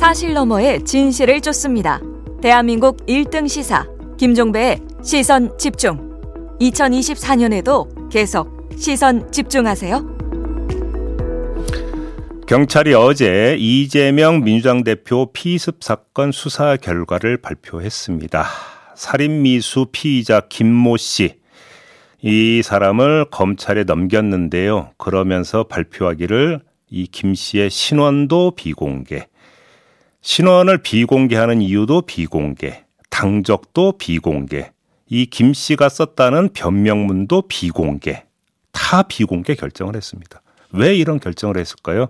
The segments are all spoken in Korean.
사실 너머의 진실을 쫓습니다. 대한민국 1등 시사 김종배의 시선 집중. 2024년에도 계속 시선 집중하세요. 경찰이 어제 이재명 민주당 대표 피습 사건 수사 결과를 발표했습니다. 살인 미수 피의자 김모 씨. 이 사람을 검찰에 넘겼는데요. 그러면서 발표하기를 이 김 씨의 신원도 비공개. 신원을 비공개하는 이유도 비공개. 당적도 비공개. 이 김 씨가 썼다는 변명문도 비공개. 다 비공개 결정을 했습니다. 왜 이런 결정을 했을까요?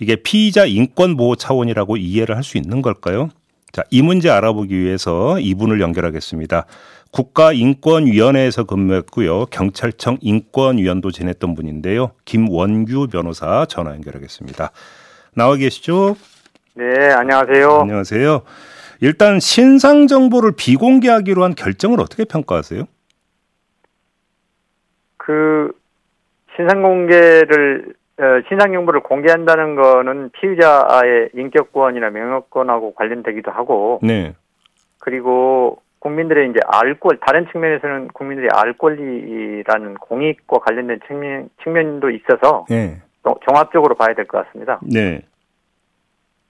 이게 피의자 인권 보호 차원이라고 이해를 할 수 있는 걸까요? 자, 이 문제 알아보기 위해서 이분을 연결하겠습니다. 국가인권위원회에서 근무했고요. 경찰청 인권위원도 지냈던 분인데요. 김원규 변호사 전화 연결하겠습니다. 나와 계시죠? 네, 안녕하세요. 안녕하세요. 일단 신상 정보를 비공개하기로 한 결정을 어떻게 평가하세요? 그 신상 공개를 어, 신상 정보를 공개한다는 거는 피의자의 인격권이나 명예권하고 관련되기도 하고, 네. 그리고 국민들의 이제 알 권, 다른 측면에서는 국민들이 알 권리라는 공익과 관련된 측면, 측면도 있어서 네. 종합적으로 봐야 될 것 같습니다. 네.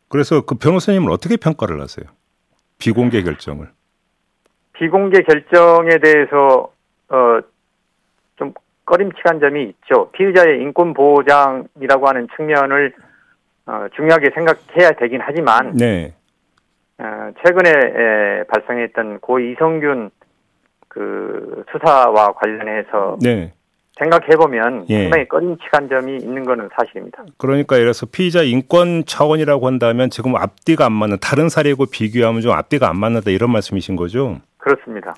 그래서 그 변호사님은 어떻게 평가를 하세요? 비공개 결정을. 비공개 결정에 대해서 어, 좀 꺼림칙한 점이 있죠. 피의자의 인권 보장이라고 하는 측면을 어, 중요하게 생각해야 되긴 하지만 네. 어, 최근에 에, 발생했던 고 이성균 그 수사와 관련해서 네. 생각해 보면 예. 상당히 꺼림칙한 점이 있는 것은 사실입니다. 그러니까 예를 들어서 피의자 인권 차원이라고 한다면 지금 앞뒤가 안 맞는 다른 사례고 비교하면 좀 앞뒤가 안 맞는다 이런 말씀이신 거죠? 그렇습니다.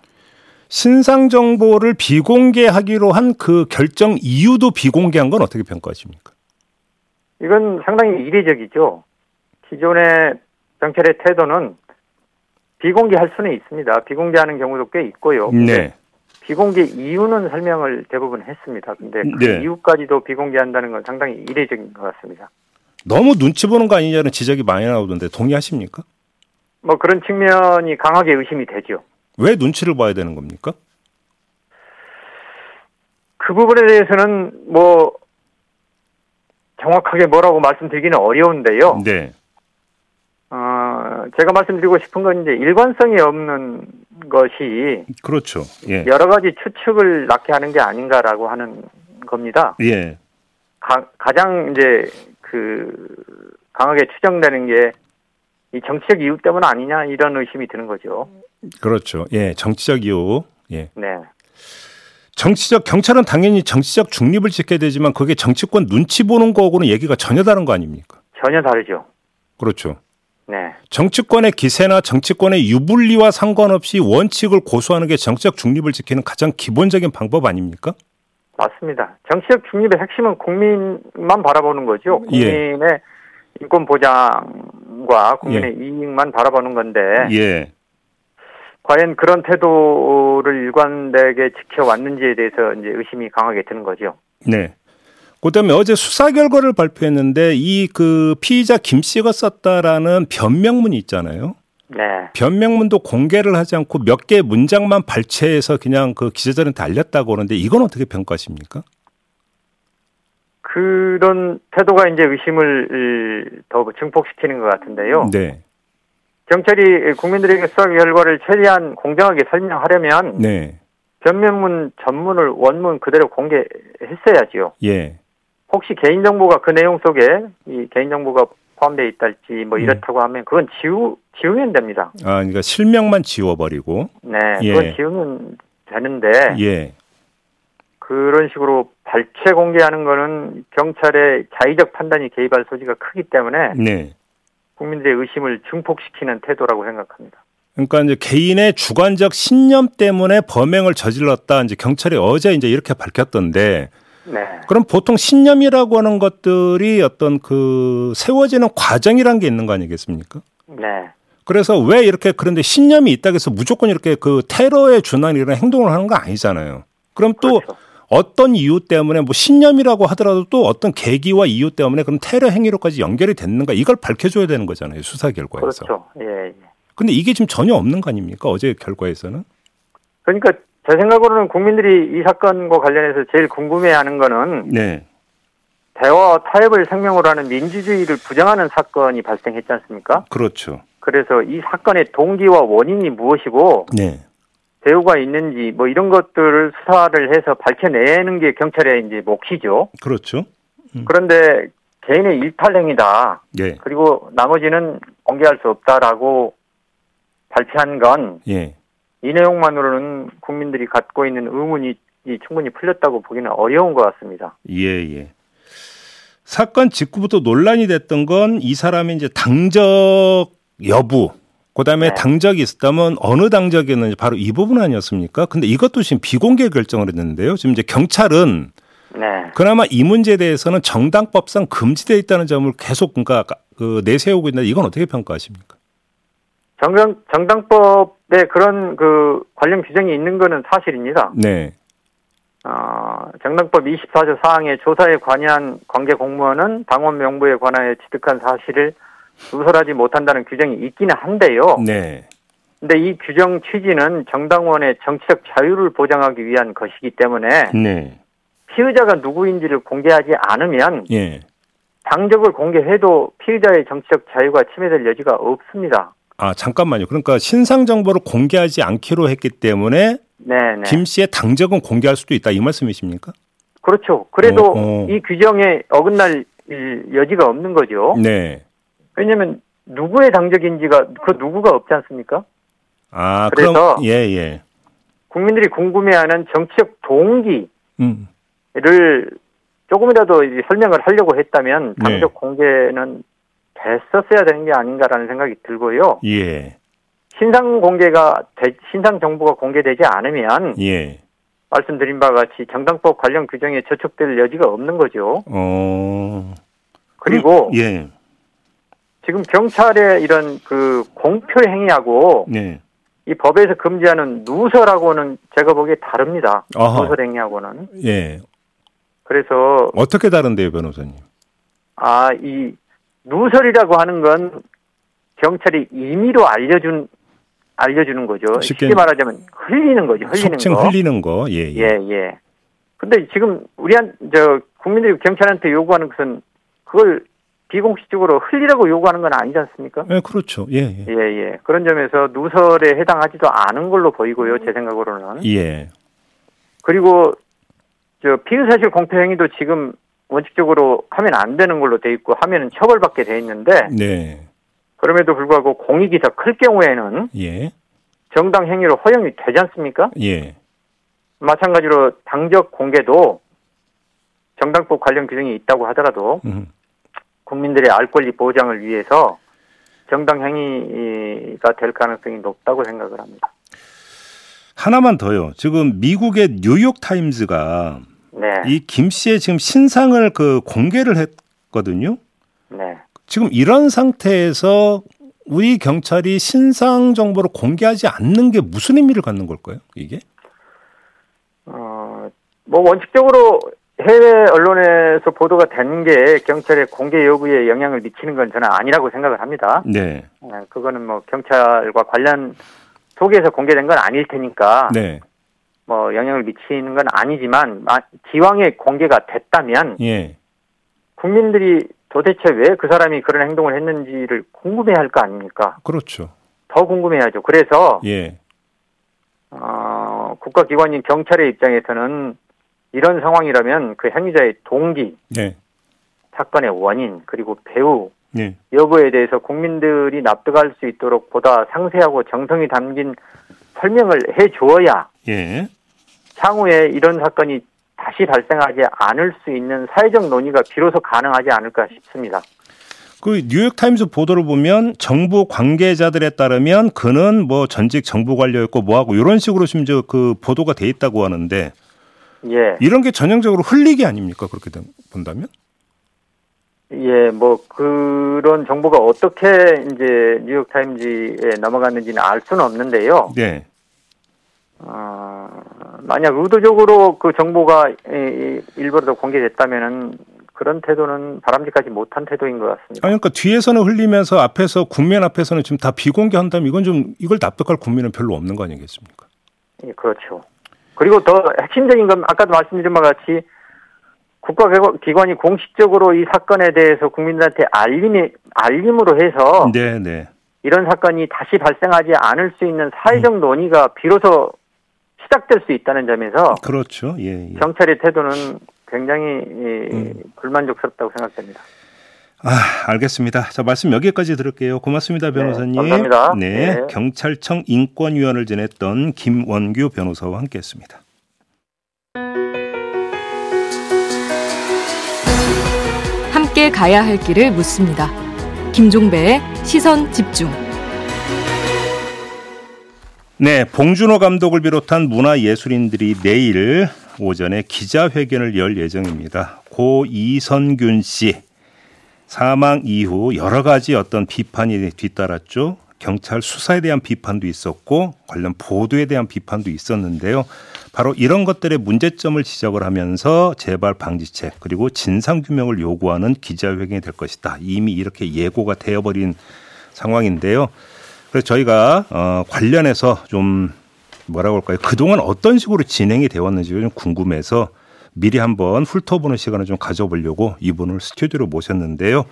신상 정보를 비공개하기로 한 그 결정 이유도 비공개한 건 어떻게 평가하십니까? 이건 상당히 이례적이죠. 기존의 경찰의 태도는 비공개할 수는 있습니다. 비공개하는 경우도 꽤 있고요. 네. 비공개 이유는 설명을 대부분 했습니다. 근데 그 네. 이유까지도 비공개한다는 건 상당히 이례적인 것 같습니다. 너무 눈치 보는 거 아니냐는 지적이 많이 나오던데 동의하십니까? 뭐 그런 측면이 강하게 의심이 되죠. 왜 눈치를 봐야 되는 겁니까? 그 부분에 대해서는 뭐 정확하게 뭐라고 말씀드리기는 어려운데요. 네. 어, 제가 말씀드리고 싶은 건 이제 일관성이 없는 것이 그렇죠. 예. 여러 가지 추측을 낳게 하는 게 아닌가라고 하는 겁니다. 예. 가, 가장 이제 그 강하게 추정되는 게 이 정치적 이유 때문 아니냐 이런 의심이 드는 거죠. 그렇죠. 예. 정치적 이유. 예. 네. 정치적 경찰은 당연히 정치적 중립을 지켜야 되지만 그게 정치권 눈치 보는 거하고는 얘기가 전혀 다른 거 아닙니까? 전혀 다르죠. 그렇죠. 네. 정치권의 기세나 정치권의 유불리와 상관없이 원칙을 고수하는 게 정치적 중립을 지키는 가장 기본적인 방법 아닙니까? 맞습니다. 정치적 중립의 핵심은 국민만 바라보는 거죠. 예. 국민의 인권 보장과 국민의 이익만 바라보는 건데 예. 과연 그런 태도를 일관되게 지켜왔는지에 대해서 이제 의심이 강하게 드는 거죠. 네. 그다음에 어제 수사 결과를 발표했는데 이 그 피의자 김 씨가 썼다라는 변명문이 있잖아요. 네. 변명문도 공개를 하지 않고 몇 개 문장만 발췌해서 그냥 그 기자들한테 알렸다고 하는데 이건 어떻게 평가하십니까? 그런 태도가 이제 의심을 더 증폭시키는 것 같은데요. 네. 경찰이 국민들에게 수사 결과를 최대한 공정하게 설명하려면 네. 변명문 전문을 원문 그대로 공개했어야지요. 예. 혹시 개인정보가 그 내용 속에 이 개인정보가 포함되어 있달지 뭐 음. 이렇다고 하면 그건 지우 지우면 됩니다. 아, 그러니까 실명만 지워버리고. 네, 예. 그건 지우면 되는데 예. 그런 식으로 발췌 공개하는 거는 경찰의 자의적 판단이 개입할 소지가 크기 때문에 네. 국민들의 의심을 증폭시키는 태도라고 생각합니다. 그러니까 이제 개인의 주관적 신념 때문에 범행을 저질렀다. 이제 경찰이 어제 이제 이렇게 밝혔던데 네. 그럼 보통 신념이라고 하는 것들이 어떤 그 세워지는 과정이란 게 있는 거 아니겠습니까? 네. 그래서 왜 이렇게 그런데 신념이 있다고 해서 무조건 이렇게 그 테러에 준하는 이런 행동을 하는 거 아니잖아요. 그럼 또 그렇죠. 어떤 이유 때문에 뭐 신념이라고 하더라도 또 어떤 계기와 이유 때문에 그럼 테러 행위로까지 연결이 됐는가 이걸 밝혀줘야 되는 거잖아요 수사 결과에서. 그렇죠. 예. 예. 근데 이게 지금 전혀 없는 거 아닙니까 어제 결과에서는? 그러니까 제 생각으로는 국민들이 이 사건과 관련해서 제일 궁금해하는 거는 네. 대화와 타협을 생명으로 하는 민주주의를 부정하는 사건이 발생했지 않습니까? 그렇죠. 그래서 이 사건의 동기와 원인이 무엇이고 네. 배우가 있는지 뭐 이런 것들을 수사를 해서 밝혀내는 게 경찰의 이제 몫이죠. 그렇죠. 음. 그런데 개인의 일탈행위다. 예. 그리고 나머지는 공개할 수 없다라고 발표한 건 이 예. 내용만으로는 국민들이 갖고 있는 의문이 이 충분히 풀렸다고 보기는 어려운 것 같습니다. 예, 예. 사건 직후부터 논란이 됐던 건 이 사람이 이제 당적 여부, 그 다음에 네. 당적이 있었다면 어느 당적이었는지 바로 이 부분 아니었습니까? 근데 이것도 지금 비공개 결정을 했는데요. 지금 이제 경찰은 네. 그나마 이 문제에 대해서는 정당법상 금지되어 있다는 점을 계속 그러니까 그 내세우고 있는데 이건 어떻게 평가하십니까? 정당, 정당법 에 그런 그 관련 규정이 있는 것은 사실입니다. 네. 어, 정당법 24조 사항의 조사에 관여한 관계 공무원은 당원 명부에 관하여 취득한 사실을 누설하지 못한다는 규정이 있기는 한데요. 네. 근데 이 규정 취지는 정당원의 정치적 자유를 보장하기 위한 것이기 때문에 네. 피의자가 누구인지를 공개하지 않으면 예. 당적을 공개해도 피의자의 정치적 자유가 침해될 여지가 없습니다. 아, 잠깐만요. 그러니까 신상 정보를 공개하지 않기로 했기 때문에 네네. 김 씨의 당적은 공개할 수도 있다 이 말씀이십니까? 그렇죠. 그래도 어, 어. 이 규정에 어긋날 일- 여지가 없는 거죠. 네. 왜냐하면 누구의 당적인지가 그 누구가 없지 않습니까? 아, 그래서- 그럼 예, 예. 국민들이 궁금해하는 정치적 동기를 음. 조금이라도 설명을 하려고 했다면 네. 당적 공개는 됐었어야 되는 게 아닌가라는 생각이 들고요. 예. 신상 공개가 되- 신상 정보가 공개되지 않으면 예. 말씀드린 바와 같이 정당법 관련 규정에 저촉될 여지가 없는 거죠. 어. 그리고 예. 지금 경찰의 이런 그 공표 행위하고 네. 이 법에서 금지하는 누설하고는 제가 보기에 다릅니다. 아하. 누설 행위하고는. 예. 그래서 어떻게 다른데요, 변호사님? 아, 이 누설이라고 하는 건 경찰이 임의로 알려준 알려주는 거죠. 쉽게 쉽게, 말하자면 흘리는 거죠. 흘리는 속칭 거. 흘리는 거. 예, 예. 예, 예. 근데 지금 우리한 저 국민들이 경찰한테 요구하는 것은 그걸 비공식적으로 흘리라고 요구하는 건 아니지 않습니까? 예, 그렇죠. 예, 예. 예, 예. 그런 점에서 누설에 해당하지도 않은 걸로 보이고요. 제 생각으로는. 예. 그리고 저 피의사실 공표 행위도 지금 원칙적으로 하면 안 되는 걸로 돼 있고 하면은 처벌받게 돼 있는데 네. 그럼에도 불구하고 공익이 더 클 경우에는 예. 정당 행위로 허용이 되지 않습니까? 예. 마찬가지로 당적 공개도 정당법 관련 규정이 있다고 하더라도 음. 국민들의 알 권리 보장을 위해서 정당 행위가 될 가능성이 높다고 생각을 합니다. 하나만 더요. 지금 미국의 뉴욕 타임즈가 네, 이 김 씨의 지금 신상을 그 공개를 했거든요. 네. 지금 이런 상태에서 우리 경찰이 신상 정보를 공개하지 않는 게 무슨 의미를 갖는 걸까요? 이게? 어, 뭐 원칙적으로 해외 언론에서 보도가 된 게 경찰의 공개 여부에 영향을 미치는 건 저는 아니라고 생각을 합니다. 네. 예, 그거는 뭐 경찰과 관련 속에서 공개된 건 아닐 테니까 네. 뭐 영향을 미치는 건 아니지만 마- 기왕에 공개가 됐다면 예. 국민들이 도대체 왜 그 사람이 그런 행동을 했는지를 궁금해할 거 아닙니까? 그렇죠. 더 궁금해하죠. 그래서 예. 어, 국가기관인 경찰의 입장에서는 이런 상황이라면 그 행위자의 동기, 네. 사건의 원인, 그리고 배우 예. 여부에 대해서 국민들이 납득할 수 있도록 보다 상세하고 정성이 담긴 설명을 해 주어야 예. 향후에 이런 사건이 다시 발생하지 않을 수 있는 사회적 논의가 비로소 가능하지 않을까 싶습니다. 그 뉴욕 타임스 보도를 보면 정부 관계자들에 따르면 그는 뭐 전직 정부 관료였고 뭐하고 이런 식으로 심지어 그 보도가 돼 있다고 하는데 예. 이런 게 전형적으로 흘리기 아닙니까 그렇게 된- 본다면? 예, 뭐 그런 정보가 어떻게 이제 뉴욕 타임즈에 넘어갔는지는 알 수는 없는데요. 네. 어, 만약 의도적으로 그 정보가 일부러 공개됐다면은 그런 태도는 바람직하지 못한 태도인 것 같습니다. 아니, 그러니까 뒤에서는 흘리면서 앞에서 국민 앞에서는 지금 다 비공개한다면 이건 좀 이걸 납득할 국민은 별로 없는 거 아니겠습니까? 예, 그렇죠. 그리고 더 핵심적인 건 아까도 말씀드린 바와 같이 국가기관이 공식적으로 이 사건에 대해서 국민들한테 알림이 알림으로 해서 네, 네. 이런 사건이 다시 발생하지 않을 수 있는 사회적 음. 논의가 비로소 시작될 수 있다는 점에서 그렇죠. 예, 예. 경찰의 태도는 굉장히 음. 불만족스럽다고 생각됩니다. 아, 알겠습니다. 자, 말씀 여기까지 들을게요. 고맙습니다, 네, 변호사님. 네, 감사합니다. 네, 네, 경찰청 인권위원을 지냈던 김원규 변호사와 함께했습니다. 함께 가야 할 길을 묻습니다. 김종배의 시선 집중. 네, 봉준호 감독을 비롯한 문화예술인들이 내일 오전에 기자회견을 열 예정입니다. 고 이선균 씨 사망 이후 여러 가지 어떤 비판이 뒤따랐죠. 경찰 수사에 대한 비판도 있었고 관련 보도에 대한 비판도 있었는데요. 바로 이런 것들의 문제점을 지적을 하면서 재발 방지책 그리고 진상 규명을 요구하는 기자회견이 될 것이다. 이미 이렇게 예고가 되어버린 상황인데요. 그래서 저희가 어 관련해서 좀 뭐라고 할까요? 그동안 어떤 식으로 진행이 되었는지가 좀 궁금해서 미리 한번 훑어보는 시간을 좀 가져보려고 이분을 스튜디오로 모셨는데요.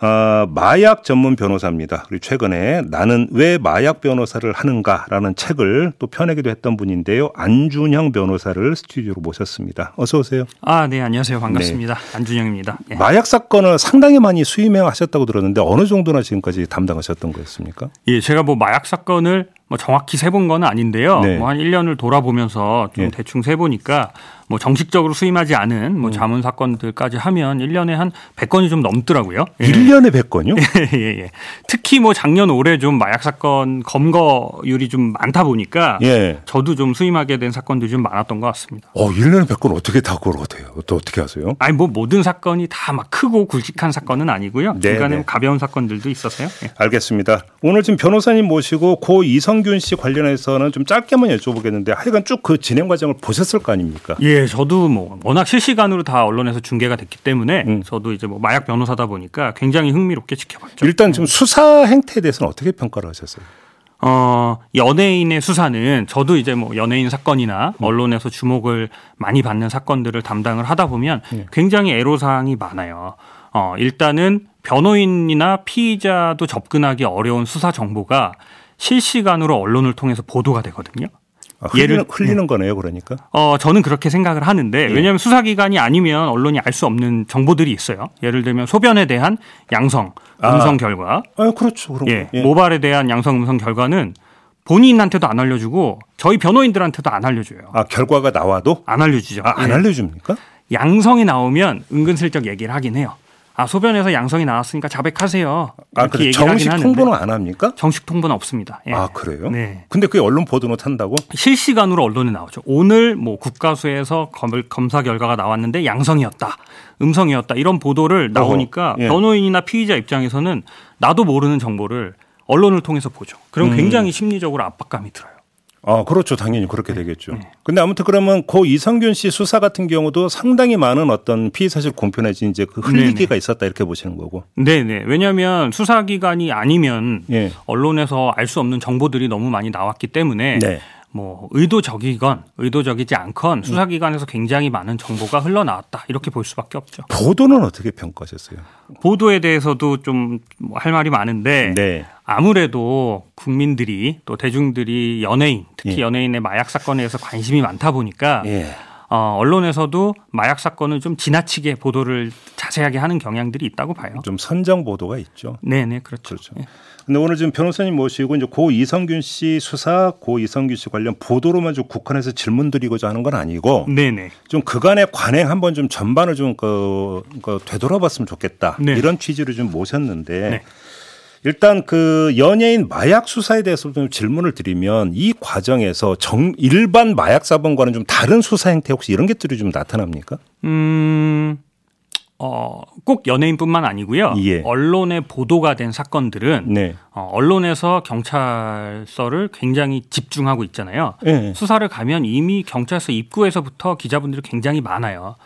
어, 마약 전문 변호사입니다. 그리고 최근에 나는 왜 마약 변호사를 하는가라는 책을 또 펴내기도 했던 분인데요. 안준형 변호사를 스튜디오로 모셨습니다. 어서 오세요. 아, 네, 안녕하세요. 반갑습니다. 네. 안준형입니다. 네. 마약 사건을 상당히 많이 수임하셨다고 들었는데 어느 정도나 지금까지 담당하셨던 거였습니까? 예, 제가 뭐 마약 사건을 뭐 정확히 세본 건 아닌데요. 네. 뭐한 1년을 돌아보면서 좀 네. 대충 세보니까 뭐 정식적으로 수임하지 않은 뭐 음. 자문 사건들까지 하면 1년에 한 100건이 좀 넘더라고요. 예. 1년에 100건이요? 예, 예. 특히 뭐 작년 올해 좀 마약 사건 검거율이 좀 많다 보니까 예. 저도 좀 수임하게 된 사건들이 좀 많았던 것 같습니다. 어, 1년에 100건 어떻게 다 그러대요? 또 어떻게 하세요? 아니 뭐 모든 사건이 다 막 크고 굵직한 사건은 아니고요. 네, 중간에 네. 가벼운 사건들도 있어서요. 예. 알겠습니다. 오늘 지금 변호사님 모시고 고 이성균 씨 관련해서는 좀 짧게만 여쭤보겠는데 하여간 쭉 그 진행 과정을 보셨을 거 아닙니까? 예. 예, 저도 뭐 워낙 실시간으로 다 언론에서 중계가 됐기 때문에 음. 저도 이제 뭐 마약 변호사다 보니까 굉장히 흥미롭게 지켜봤죠. 일단 좀 수사 행태에 대해서는 어떻게 평가를 하셨어요? 어, 연예인의 수사는 저도 이제 뭐 연예인 사건이나 음. 언론에서 주목을 많이 받는 사건들을 담당을 하다 보면 예. 굉장히 애로사항이 많아요. 어, 일단은 변호인이나 피의자도 접근하기 어려운 수사 정보가 실시간으로 언론을 통해서 보도가 되거든요. 아, 흘리는, 예를 흘리는 네. 거네요, 그러니까. 어, 저는 그렇게 생각을 하는데 예. 왜냐하면 수사기관이 아니면 언론이 알 수 없는 정보들이 있어요. 예를 들면 소변에 대한 양성 음성 아. 결과. 아, 그렇죠. 그런 예. 예. 모발에 대한 양성 음성 결과는 본인한테도 안 알려주고 저희 변호인들한테도 안 알려줘요. 아 결과가 나와도 안 알려주죠. 아, 안 예. 알려줍니까? 양성이 나오면 은근슬쩍 얘기를 하긴 해요. 아 소변에서 양성이 나왔으니까 자백하세요. 아, 그래 정식 통보는 안 합니까? 정식 통보는 없습니다. 예. 아 그래요? 네. 근데 그게 언론 보도는 탄다고? 실시간으로 언론에 나오죠. 오늘 뭐 국가수에서 검 사 결과가 나왔는데 양성이었다, 음성이었다 이런 보도를 나오니까 어, 예. 변호인이나 피의자 입장에서는 나도 모르는 정보를 언론을 통해서 보죠. 그럼 음. 굉장히 심리적으로 압박감이 들어요. 아, 그렇죠. 당연히 그렇게 네. 되겠죠. 네. 근데 아무튼 그러면 고 이성균 씨 수사 같은 경우도 상당히 많은 어떤 피의 사실 공표내지 이제 그 흘리기가 네네. 있었다 이렇게 보시는 거고. 네네. 왜냐하면 수사기관이 아니면 네. 언론에서 알 수 없는 정보들이 너무 많이 나왔기 때문에 네. 뭐 의도적이건 의도적이지 않건 수사기관에서 굉장히 많은 정보가 흘러나왔다 이렇게 볼 수밖에 없죠. 보도는 어떻게 평가하셨어요? 보도에 대해서도 좀 할 말이 많은데 네. 아무래도 국민들이 또 대중들이 연예인 특히 예. 연예인의 마약 사건에 대해서 관심이 많다 보니까 예. 어, 언론에서도 마약 사건을 좀 지나치게 보도를 자세하게 하는 경향들이 있다고 봐요. 좀 선정 보도가 있죠. 네 네 그렇죠. 그렇죠. 예. 근데 오늘 지금 변호사님 모시고 이제 고 이성균 씨 수사, 고 이성균 씨 관련 보도로만 좀 국한해서 질문 드리고자 하는 건 아니고, 네네. 좀 그간의 관행 한번 좀 전반을 좀 그, 그 되돌아봤으면 좋겠다 네. 이런 취지로 좀 모셨는데. 네. 일단 그 연예인 마약 수사에 대해서 좀 질문을 드리면 이 과정에서 정 일반 마약 사범과는 좀 다른 수사 행태 혹시 이런 것들이 좀 나타납니까? 음 어, 꼭 연예인뿐만 아니고요. 예. 언론에 보도가 된 사건들은 네. 어, 언론에서 경찰서를 굉장히 집중하고 있잖아요. 예. 수사를 가면 이미 경찰서 입구에서부터 기자분들이 굉장히 많아요.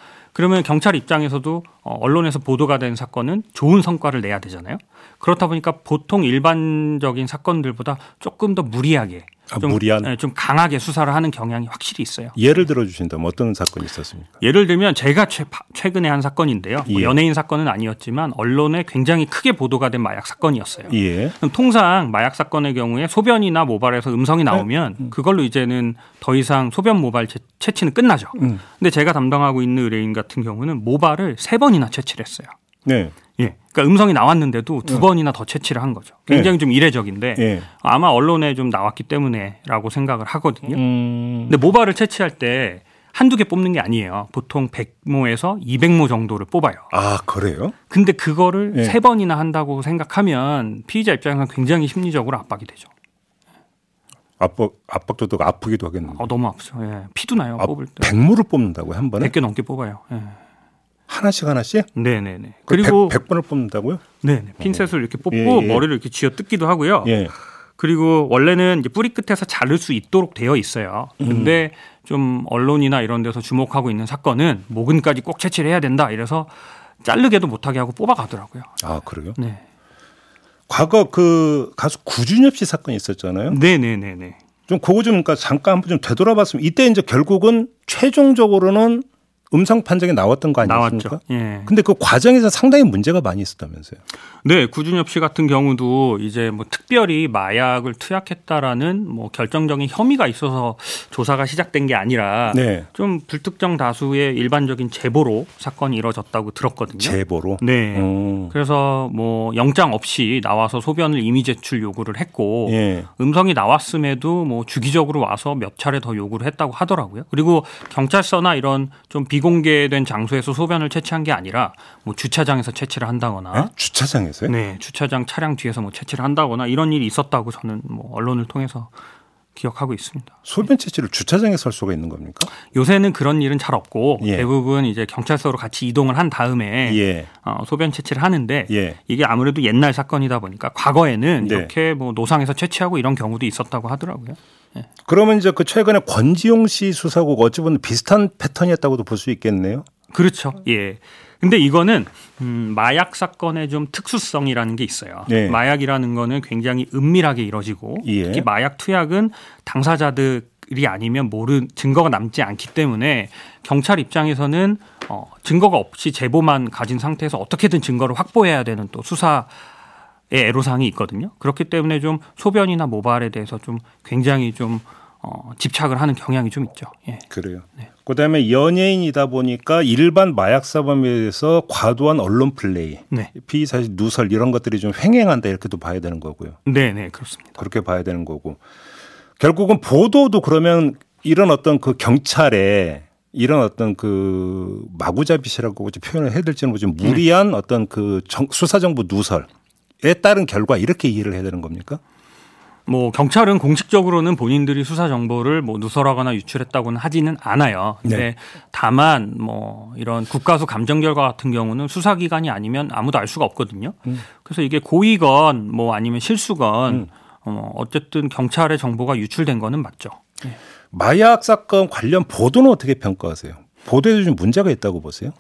그러면 경찰 입장에서도 어, 언론에서 보도가 된 사건은 좋은 성과를 내야 되잖아요. 그렇다 보니까 보통 일반적인 사건들보다 조금 더 무리하게 아, 좀, 무리한? 네, 좀 강하게 수사를 하는 경향이 확실히 있어요. 예를 들어 주신다면 어떤 사건이 있었습니까? 예를 들면 제가 최, 최근에 한 사건인데요. 뭐 예. 연예인 사건은 아니었지만 언론에 굉장히 크게 보도가 된 마약 사건이었어요. 예. 그럼 통상 마약 사건의 경우에 소변이나 모발에서 음성이 나오면 음. 그걸로 이제는 더 이상 소변 모발 채, 채취는 끝나죠. 음. 근데 제가 담당하고 있는 의뢰인 같은 경우는 모발을 세 번이나 채취를 했어요. 네. 예. 그러니까 음성이 나왔는데도 두 번이나 더 채취를 한 거죠. 굉장히 좀 이례적인데 예. 아마 언론에 좀 나왔기 때문에라고 생각을 하거든요. 음. 근데 모발을 채취할 때 한두 개 뽑는 게 아니에요. 보통 100모에서 200모 정도를 뽑아요. 아, 그래요? 근데 그거를 예. 세 번이나 한다고 생각하면 피의자 입장에서는 굉장히 심리적으로 압박이 되죠. 압박 압박도 더 아프기도 하겠는데. 어, 너무 아프죠. 예. 피도 나요. 아, 뽑을 때. 백무를 뽑는다고요, 한 번에? 100개 넘게 뽑아요. 예. 하나씩 하나씩? 네네네. 그 그리고 100, 번을 뽑는다고요? 네네. 핀셋을 이렇게 뽑고 예, 예. 머리를 이렇게 쥐어 뜯기도 하고요. 예. 그리고 원래는 이제 뿌리 끝에서 자를 수 있도록 되어 있어요. 근데 좀 언론이나 이런 데서 주목하고 있는 사건은 목은까지 꼭 채취를 해야 된다. 이래서 자르게도 못하게 하고 뽑아가더라고요. 아, 그래요? 네. 과거 그 가수 구준엽 씨 사건이 있었잖아요. 네네네네. 좀 그거 좀 그러니까 잠깐 한번 좀 되돌아봤으면 이때 이제 결국은 최종적으로는 음성 판정이 나왔던 거 아니었습니까? 나왔죠. 예. 근데 그 과정에서 상당히 문제가 많이 있었다면서요. 네, 구준엽 씨 같은 경우도 이제 뭐 특별히 마약을 투약했다라는 뭐 결정적인 혐의가 있어서 조사가 시작된 게 아니라 네. 좀 불특정 다수의 일반적인 제보로 사건이 이뤄졌다고 들었거든요. 제보로. 네. 음. 그래서 뭐 영장 없이 나와서 소변을 이미 제출 요구를 했고 예. 음성이 나왔음에도 뭐 주기적으로 와서 몇 차례 더 요구를 했다고 하더라고요. 그리고 경찰서나 이런 좀 비 공개된 장소에서 소변을 채취한 게 아니라 뭐 주차장에서 채취를 한다거나 네? 주차장에서요? 네, 주차장 차량 뒤에서 뭐 채취를 한다거나 이런 일이 있었다고 저는 뭐 언론을 통해서 기억하고 있습니다. 소변 채취를 주차장에서 할 수가 있는 겁니까? 요새는 그런 일은 잘 없고 예. 대부분 이제 경찰서로 같이 이동을 한 다음에 예. 어, 소변 채취를 하는데 예. 이게 아무래도 옛날 사건이다 보니까 과거에는 네. 이렇게 뭐 노상에서 채취하고 이런 경우도 있었다고 하더라고요. 그러면 이제 그 최근에 권지용 씨 수사고 어찌 보면 비슷한 패턴이었다고도 볼 수 있겠네요. 그렇죠. 예. 근데 이거는 음, 마약 사건의 좀 특수성이라는 게 있어요. 네. 마약이라는 거는 굉장히 은밀하게 이뤄지고 예. 특히 마약 투약은 당사자들이 아니면 모르 증거가 남지 않기 때문에 경찰 입장에서는 어, 증거가 없이 제보만 가진 상태에서 어떻게든 증거를 확보해야 되는 또 수사 의 애로사항이 있거든요. 그렇기 때문에 좀 소변이나 모발에 대해서 좀 굉장히 좀 어, 집착을 하는 경향이 좀 있죠. 예. 그래요. 네. 그다음에 연예인이다 보니까 일반 마약 사범에 대해서 과도한 언론 플레이, 네. 피의 사실 누설 이런 것들이 좀 횡행한다 이렇게도 봐야 되는 거고요. 네, 네, 그렇습니다. 그렇게 봐야 되는 거고 결국은 보도도 그러면 이런 어떤 그 경찰에 이런 어떤 그 마구잡이시라고 표현을 해야 될지는 모르지만 네. 무리한 어떤 그 정- 수사정부 누설에 따른 결과 이렇게 이해를 해야 되는 겁니까? 뭐 경찰은 공식적으로는 본인들이 수사 정보를 뭐 누설하거나 유출했다고는 하지는 않아요. 근데 네. 다만 뭐 이런 국가수 감정 결과 같은 경우는 수사 기관이 아니면 아무도 알 수가 없거든요. 그래서 이게 고의건 뭐 아니면 실수건 어 어쨌든 경찰의 정보가 유출된 거는 맞죠. 마약 사건 관련 보도는 어떻게 평가하세요? 보도에도 좀 문제가 있다고 보세요?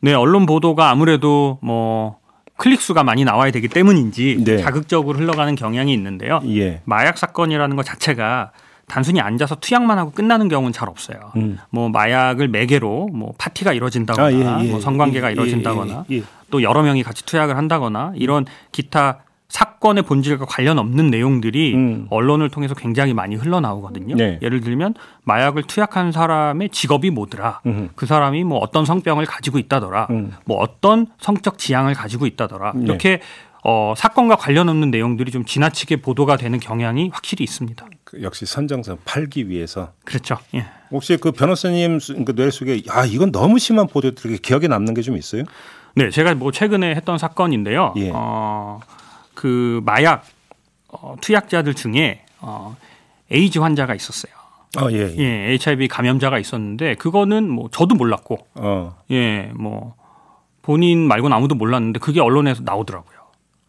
네, 언론 보도가 아무래도 뭐 클릭 수가 많이 나와야 되기 때문인지 네. 자극적으로 흘러가는 경향이 있는데요. 예. 마약 사건이라는 것 자체가 단순히 앉아서 투약만 하고 끝나는 경우는 잘 없어요. 음. 뭐 마약을 매개로 뭐 파티가 이루어진다거나 아, 예, 예. 뭐 성관계가 예, 예, 이루어진다거나 예, 예. 또 여러 명이 같이 투약을 한다거나 이런 기타 사건의 본질과 관련 없는 내용들이 음. 언론을 통해서 굉장히 많이 흘러나오거든요. 네. 예를 들면 마약을 투약한 사람의 직업이 뭐더라. 음. 그 사람이 뭐 어떤 성병을 가지고 있다더라. 음. 뭐 어떤 성적 지향을 가지고 있다더라. 네. 이렇게 어, 사건과 관련 없는 내용들이 좀 지나치게 보도가 되는 경향이 확실히 있습니다. 그 역시 선정선 팔기 위해서 그렇죠. 예. 혹시 그 변호사님 수- 그뇌 속에 아 이건 너무 심한 보도들이 기억에 남는 게 좀 있어요? 네, 제가 뭐 최근에 했던 사건인데요. 예. 어, 그 마약 어, 투약자들 중에 어, 에이즈 환자가 있었어요. 아 예. 예. 예, HIV 감염자가 있었는데 그거는 뭐 저도 몰랐고, 어. 예, 뭐 본인 말고는 아무도 몰랐는데 그게 언론에서 나오더라고요.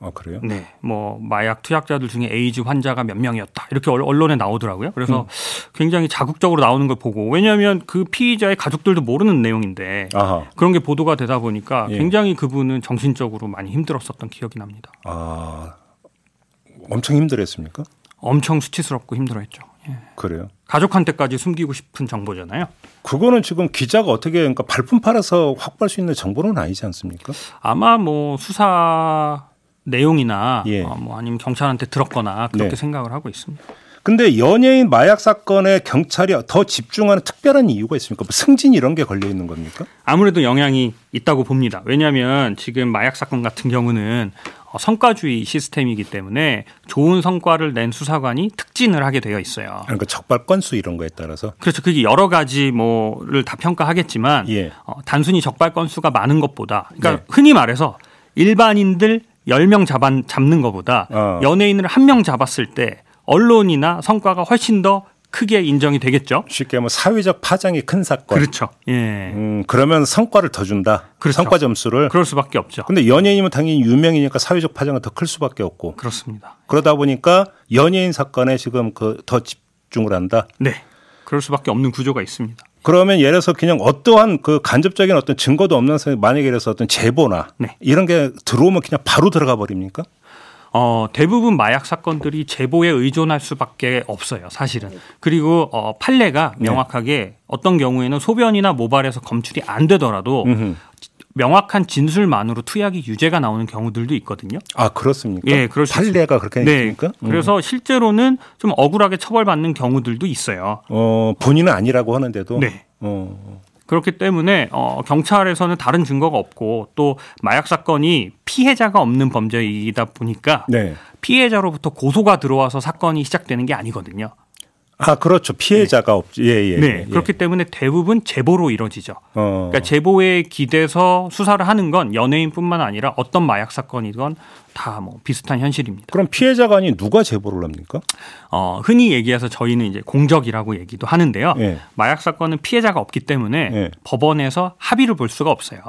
아 그래요? 네, 뭐 마약 투약자들 중에 에이즈 환자가 몇 명이었다 이렇게 언론에 나오더라고요. 그래서 음. 굉장히 자극적으로 나오는 걸 보고 왜냐하면 그 피의자의 가족들도 모르는 내용인데 아하. 그런 게 보도가 되다 보니까 예. 굉장히 그분은 정신적으로 많이 힘들었었던 기억이 납니다. 아, 엄청 힘들었습니까? 엄청 수치스럽고 힘들어했죠. 예. 그래요? 가족한테까지 숨기고 싶은 정보잖아요. 그거는 지금 기자가 어떻게 그러니까 발품 팔아서 확보할 수 있는 정보는 아니지 않습니까? 아마 뭐 수사 내용이나 예. 어, 뭐 아니면 경찰한테 들었거나 그렇게 네. 생각을 하고 있습니다. 근데 연예인 마약 사건에 경찰이 더 집중하는 특별한 이유가 있습니까? 뭐 승진 이런 게 걸려 있는 겁니까? 아무래도 영향이 있다고 봅니다. 왜냐하면 지금 마약 사건 같은 경우는 어, 성과주의 시스템이기 때문에 좋은 성과를 낸 수사관이 특진을 하게 되어 있어요. 그러니까 적발 건수 이런 거에 따라서 그렇죠. 그게 여러 가지 뭐를 다 평가하겠지만 예. 어, 단순히 적발 건수가 많은 것보다 그러니까 네. 흔히 말해서 일반인들 10명 잡 잡는 것보다 어. 연예인을 한 명 잡았을 때 언론이나 성과가 훨씬 더 크게 인정이 되겠죠. 쉽게 뭐 사회적 파장이 큰 사건. 그렇죠. 예. 음, 그러면 성과를 더 준다. 그렇죠. 성과 점수를. 그럴 수밖에 없죠. 근데 연예인이면 당연히 유명이니까 사회적 파장은 더 클 수밖에 없고. 그렇습니다. 그러다 보니까 연예인 사건에 지금 그 더 집중을 한다. 네. 그럴 수밖에 없는 구조가 있습니다. 그러면 예를 들어서 그냥 어떠한 그 간접적인 어떤 증거도 없는 상황 만약에 그래서 어떤 제보나 네. 이런 게 들어오면 그냥 바로 들어가 버립니까? 어, 대부분 마약 사건들이 제보에 의존할 수밖에 없어요, 사실은. 그리고 어, 판례가 네. 명확하게 네. 어떤 경우에는 소변이나 모발에서 검출이 안 되더라도 음흠. 명확한 진술만으로 투약이 유죄가 나오는 경우들도 있거든요. 아 그렇습니까? 예, 그럴 수 판례가 그렇게 되니까. 네. 음. 그래서 실제로는 좀 억울하게 처벌받는 경우들도 있어요. 어 본인은 아니라고 하는데도. 네. 어. 그렇기 때문에 어, 경찰에서는 다른 증거가 없고 또 마약 사건이 피해자가 없는 범죄이다 보니까 네. 피해자로부터 고소가 들어와서 사건이 시작되는 게 아니거든요. 아 그렇죠 피해자가 네. 없죠 예예 예, 네 예. 그렇기 때문에 대부분 제보로 이루어지죠 어. 그러니까 제보에 기대서 수사를 하는 건 연예인뿐만 아니라 어떤 마약 사건이건 다 뭐 비슷한 현실입니다. 그럼 피해자가 아닌 누가 제보를 합니까? 어 흔히 얘기해서 저희는 이제 공적이라고 얘기도 하는데요. 예. 마약 사건은 피해자가 없기 때문에 예. 법원에서 합의를 볼 수가 없어요.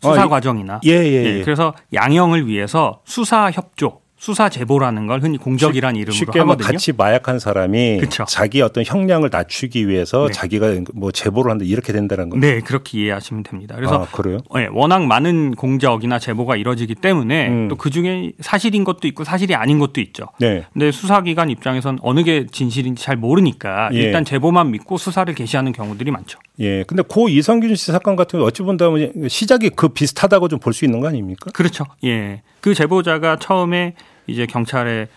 수사 아, 과정이나 예, 예, 예, 그래서 양형을 위해서 수사 협조 수사 제보라는 걸 흔히 공적이라는 이름으로 쉽게 하거든요. 같이 마약한 사람이 그쵸. 자기 어떤 형량을 낮추기 위해서 네. 자기가 뭐 제보를 하는데 이렇게 된다는 거죠. 네, 그렇게 이해하시면 됩니다. 그래서 아, 그래요? 네, 워낙 많은 공적이나 제보가 이뤄지기 때문에 음. 또그 중에 사실인 것도 있고 사실이 아닌 것도 있죠. 네. 근데 수사기관 입장에선 어느 게 진실인지 잘 모르니까 예. 일단 제보만 믿고 수사를 개시하는 경우들이 많죠. 예. 근데 고 이성균 씨 사건 같은 경우 어찌 본다면 시작이 그 비슷하다고 좀 볼 수 있는 거 아닙니까? 그렇죠. 예. 그 제보자가 처음에 이제 경찰에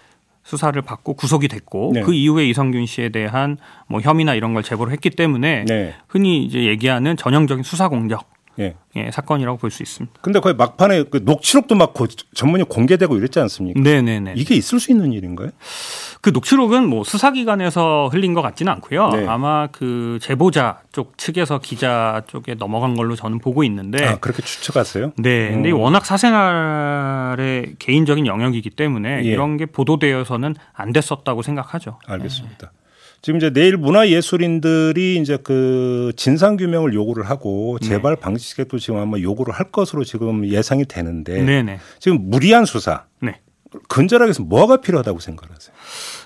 수사를 받고 구속이 됐고 네. 그 이후에 이성균 씨에 대한 뭐 혐의나 이런 걸 제보를 했기 때문에 네. 흔히 이제 얘기하는 전형적인 수사 공적 예. 예, 사건이라고 볼 수 있습니다. 근데 거의 막판에 그 녹취록도 막 전문이 공개되고 이랬지 않습니까? 네네네. 이게 있을 수 있는 일인가요? 그 녹취록은 뭐 수사기관에서 흘린 것 같지는 않고요. 네. 아마 그 제보자 쪽 측에서 기자 쪽에 넘어간 걸로 저는 보고 있는데. 아, 그렇게 추측하세요? 네. 근데 음. 워낙 사생활의 개인적인 영역이기 때문에 예. 이런 게 보도되어서는 안 됐었다고 생각하죠. 알겠습니다. 네. 지금 이제 내일 문화예술인들이 이제 그 진상 규명을 요구를 하고 네. 재발 방식에도 지금 아마 요구를 할 것으로 지금 예상이 되는데 네네. 지금 무리한 수사 네. 근절하기 위해서 뭐가 필요하다고 생각하세요?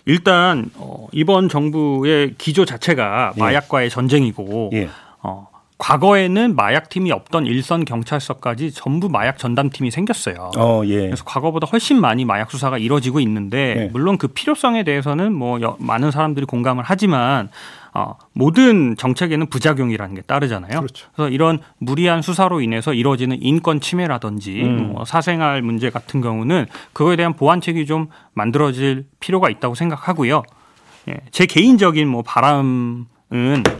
일단 어, 이번 정부의 기조 자체가 예. 마약과의 전쟁이고 예. 어, 과거에는 마약팀이 없던 일선 경찰서까지 전부 마약 전담팀이 생겼어요. 어, 예. 그래서 과거보다 훨씬 많이 마약 수사가 이루어지고 있는데 예. 물론 그 필요성에 대해서는 뭐 여, 많은 사람들이 공감을 하지만 어, 모든 정책에는 부작용이라는 게 따르잖아요. 그렇죠. 그래서 이런 무리한 수사로 인해서 이루어지는 인권 침해라든지 음. 뭐 사생활 문제 같은 경우는 그거에 대한 보완책이 좀 만들어질 필요가 있다고 생각하고요. 예, 제 개인적인 뭐 바람 은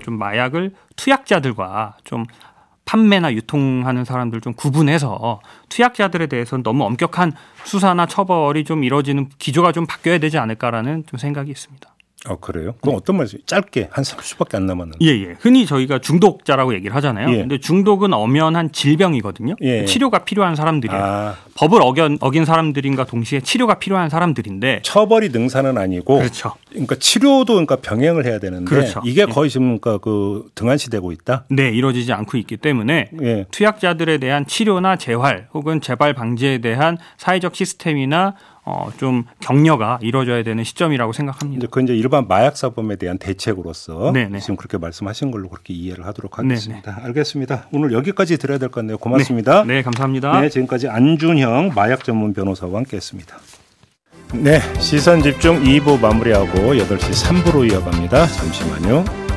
좀 마약을 투약자들과 좀 판매나 유통하는 사람들 좀 구분해서 투약자들에 대해서는 너무 엄격한 수사나 처벌이 좀 이뤄지는 기조가 좀 바뀌어야 되지 않을까라는 좀 생각이 있습니다. 아 그래요? 그럼 어떤 말이죠? 짧게 한 30초밖에 안 남았는데. 예, 예. 흔히 저희가 중독자라고 얘기를 하잖아요. 예. 근데 중독은 엄연한 질병이거든요. 예. 치료가 필요한 사람들이에요. 아 법을 어긴, 어긴 사람들인가 동시에 치료가 필요한 사람들인데 처벌이 능사는 아니고 그렇죠. 그러니까 치료도 그러니까 병행을 해야 되는데 그렇죠. 이게 예. 거의 지금 그러니까 그 등한시되고 있다. 네, 이루어지지 않고 있기 때문에 예. 투약자들에 대한 치료나 재활 혹은 재발 방지에 대한 사회적 시스템이나 어, 좀 격려가 이루어져야 되는 시점이라고 생각합니다. 그 이제 일반 마약 사범에 대한 대책으로서 네네. 지금 그렇게 말씀하신 걸로 그렇게 이해를 하도록 네네. 하겠습니다. 알겠습니다. 오늘 여기까지 드려야 될 것 같네요. 고맙습니다. 네, 감사합니다. 네, 지금까지 안준형 마약 전문 변호사와 함께했습니다. 네, 시선 집중 2부 마무리하고 8시 3부로 이어갑니다. 잠시만요.